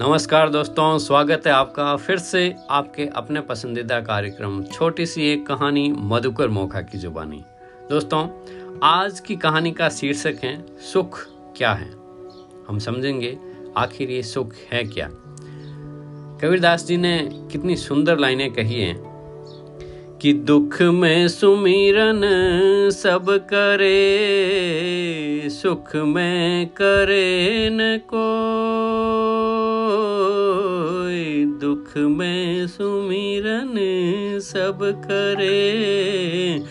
नमस्कार दोस्तों, स्वागत है आपका फिर से आपके अपने पसंदीदा कार्यक्रम छोटी सी एक कहानी मधुकर मोखा की जुबानी। दोस्तों, आज की कहानी का शीर्षक है, सुख क्या है? हम समझेंगे, आखिर ये सुख है क्या? कबीरदास जी ने कितनी सुंदर लाइनें कही हैं कि दुख में सुमिरन सब करे, सुख में करे न को। दुख में सुमिरन सब करे,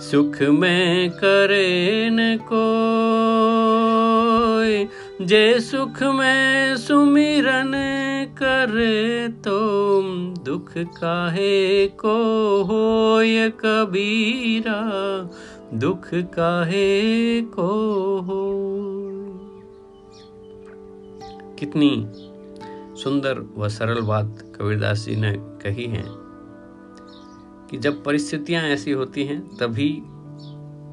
सुख में करे न को जे सुख में सुमिरन करे तो दुख काहे को हो ये कबीरा? दुख काहे को हो कितनी सुंदर व सरल बात कबीरदास जी ने कही है कि जब परिस्थितियाँ ऐसी होती हैं, तभी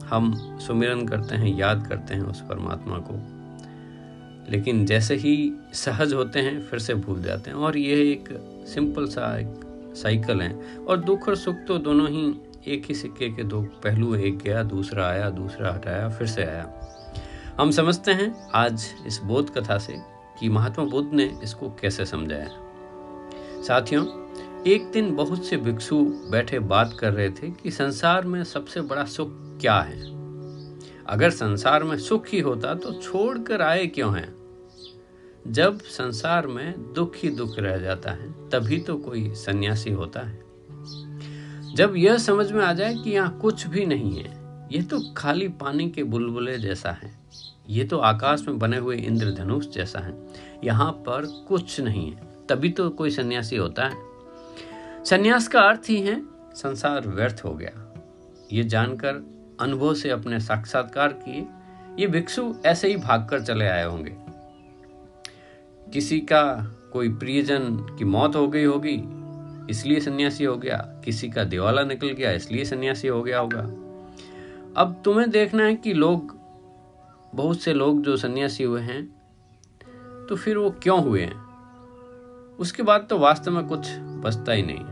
हम सुमिरन करते हैं, याद करते हैं उस परमात्मा को। लेकिन जैसे ही सहज होते हैं, फिर से भूल जाते हैं। और यह एक सिंपल सा एक साइकिल है। और दुख और सुख तो दोनों ही एक ही सिक्के के दो पहलू, एक गया, दूसरा आया, दूसरा हटाया, फिर से आया। हम समझते हैं आज इस बोध कथा से कि महात्मा बुद्ध ने इसको कैसे समझाया। साथियों, एक दिन बहुत से भिक्षु बैठे बात कर रहे थे कि संसार में सबसे बड़ा सुख क्या है। अगर संसार में सुख ही होता तो छोड़कर आए क्यों हैं? जब संसार में दुख ही दुख रह जाता है, तभी तो कोई सन्यासी होता है। जब यह समझ में आ जाए कि यहाँ कुछ भी नहीं है यह तो खाली पानी के बुलबुले जैसा है। ये तो आकाश में बने हुए इंद्रधनुष जैसा है। यहाँ पर कुछ नहीं है। तभी तो कोई सन्यासी होता है। सन्यास का अर्थ ही है, संसार व्यर्थ हो गया। ये जानकर अनुभव से अपने साक्षात्कार किए, ये भिक्षु ऐसे ही भागकर चले आए होंगे। किसी का कोई प्रियजन की मौत हो गई होगी, इसलिए सन्यासी हो गया। किसी का दिवाला निकल गया, इसलिए सन्यासी हो गया होगा। अब तुम्हें देखना है कि लोग, बहुत से लोग जो सन्यासी हुए हैं तो फिर वो क्यों हुए हैं? उसके बाद तो वास्तव में कुछ बचता ही नहीं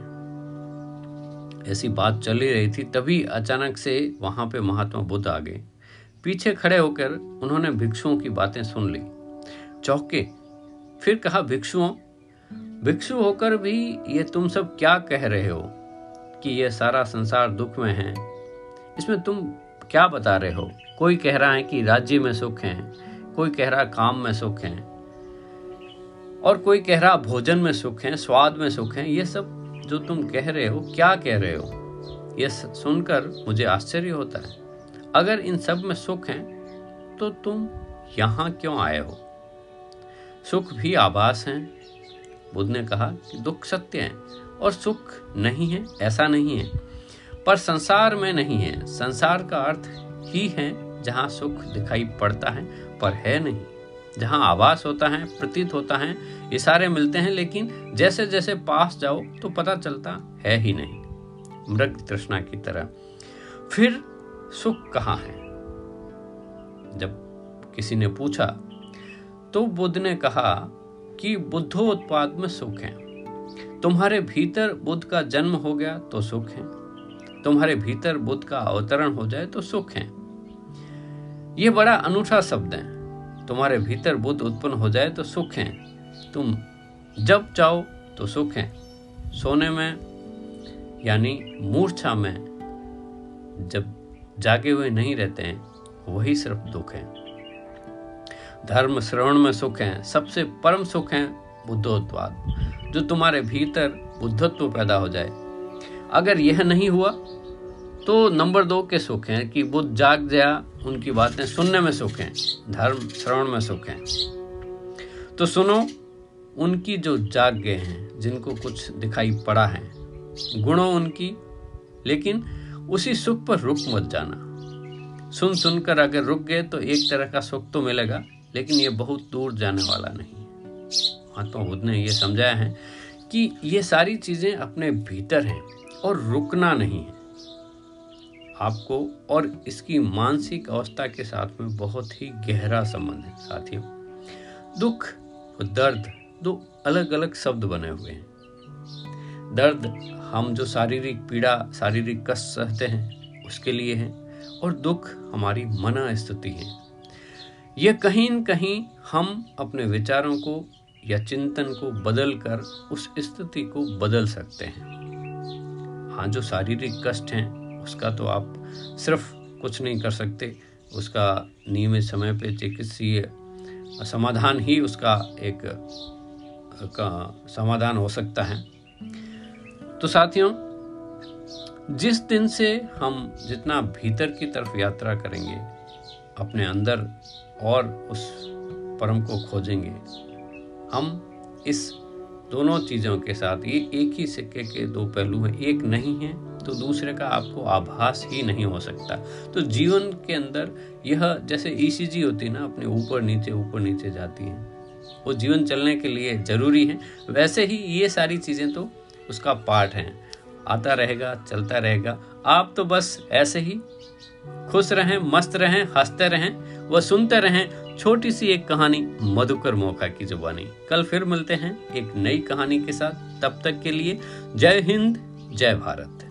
ऐसी बात चल ही रही थी, तभी अचानक से वहाँ पे महात्मा बुद्ध आ गए। पीछे खड़े होकर उन्होंने भिक्षुओं की बातें सुन ली। चौके, फिर कहा, भिक्षुओं, भिक्षु होकर भी ये तुम सब क्या कह रहे हो कि यह सारा संसार दुख में है? इसमें तुम क्या बता रहे हो? कोई कह रहा है कि राज्य में सुख है, कोई कह रहा काम में सुख है, और कोई कह रहा भोजन में सुख है, स्वाद में सुख है, ये सब जो तुम कह रहे हो, क्या कह रहे हो? ये सुनकर मुझे आश्चर्य होता है। अगर इन सब में सुख है तो तुम यहाँ क्यों आए हो? सुख भी आभास है। बुद्ध ने कहा कि दुख सत्य है, और सुख नहीं है, ऐसा नहीं है। पर संसार में नहीं है। संसार का अर्थ ही है जहाँ सुख दिखाई पड़ता है, पर है नहीं। जहाँ आवास होता है, प्रतीत होता है इशारे मिलते हैं, लेकिन जैसे जैसे पास जाओ तो पता चलता है ही नहीं। मृग तृष्णा की तरह। फिर सुख कहाँ है? जब किसी ने पूछा तो बुद्ध ने कहा कि बुद्धोत्पाद में सुख है। तुम्हारे भीतर बुद्ध का जन्म हो गया तो सुख है। तुम्हारे भीतर बुद्ध का अवतरण हो जाए तो सुख है। ये बड़ा अनूठा शब्द है। तुम्हारे भीतर बुद्ध उत्पन्न हो जाए तो सुख है। तुम जब चाहो तो सुख है। सोने में, यानी मूर्छा में, जब जागे हुए नहीं रहते हैं, वही सिर्फ़ दुख है। धर्म श्रवण में सुख है। सबसे परम सुख है बुद्धोत्पाद जो तुम्हारे भीतर बुद्धत्व पैदा हो जाए। अगर यह नहीं हुआ तो नंबर दो के सुख हैं कि बुद्ध जाग गया, उनकी बातें सुनने में सुख हैं धर्म श्रवण में सुख। हैं तो सुनो, उनकी जो जाग गए हैं, जिनको कुछ दिखाई पड़ा है, गुणों उनकी, लेकिन उसी सुख पर रुक मत जाना। सुन सुनकर अगर रुक गए तो एक तरह का सुख तो मिलेगा, लेकिन ये बहुत दूर जाने वाला नहीं है। महात्मा बुद्ध ने ये समझाया है कि ये सारी चीज़ें अपने भीतर हैं। और रुकना नहीं है। आपको और इसकी मानसिक अवस्था के साथ में बहुत ही गहरा संबंध है, साथियों। दुख व दर्द दो अलग अलग शब्द बने हुए हैं। दर्द हम जो शारीरिक पीड़ा, शारीरिक कष्ट सहते हैं, उसके लिए है, और दुख हमारी मना स्थिति है। यह कहीं न कहीं हम अपने विचारों को या चिंतन को बदल कर उस स्थिति को बदल सकते हैं। हाँ जो शारीरिक कष्ट हैं, उसका तो आप सिर्फ़ कुछ नहीं कर सकते। उसका नियमित समय पे चिकित्सीय समाधान ही उसका एक, का समाधान हो सकता है। तो साथियों, जिस दिन से हम जितना भीतर की तरफ़ यात्रा करेंगे, अपने अंदर और उस परम को खोजेंगे, हम इस दोनों चीज़ों के साथ ये एक ही सिक्के के दो पहलू हैं, एक नहीं है तो दूसरे का आपको आभास ही नहीं हो सकता। तो जीवन के अंदर यह जैसे ईसीजी होती है ना, अपने ऊपर नीचे ऊपर नीचे जाती है। वो जीवन चलने के लिए ज़रूरी है। वैसे ही ये सारी चीज़ें तो उसका पार्ट हैं। आता रहेगा, चलता रहेगा। आप तो बस ऐसे ही खुश रहें, मस्त रहें, हँसते रहें व सुनते रहें छोटी सी एक कहानी मधुकर मौका की जुबानी। कल फिर मिलते हैं एक नई कहानी के साथ। तब तक के लिए जय हिंद, जय भारत।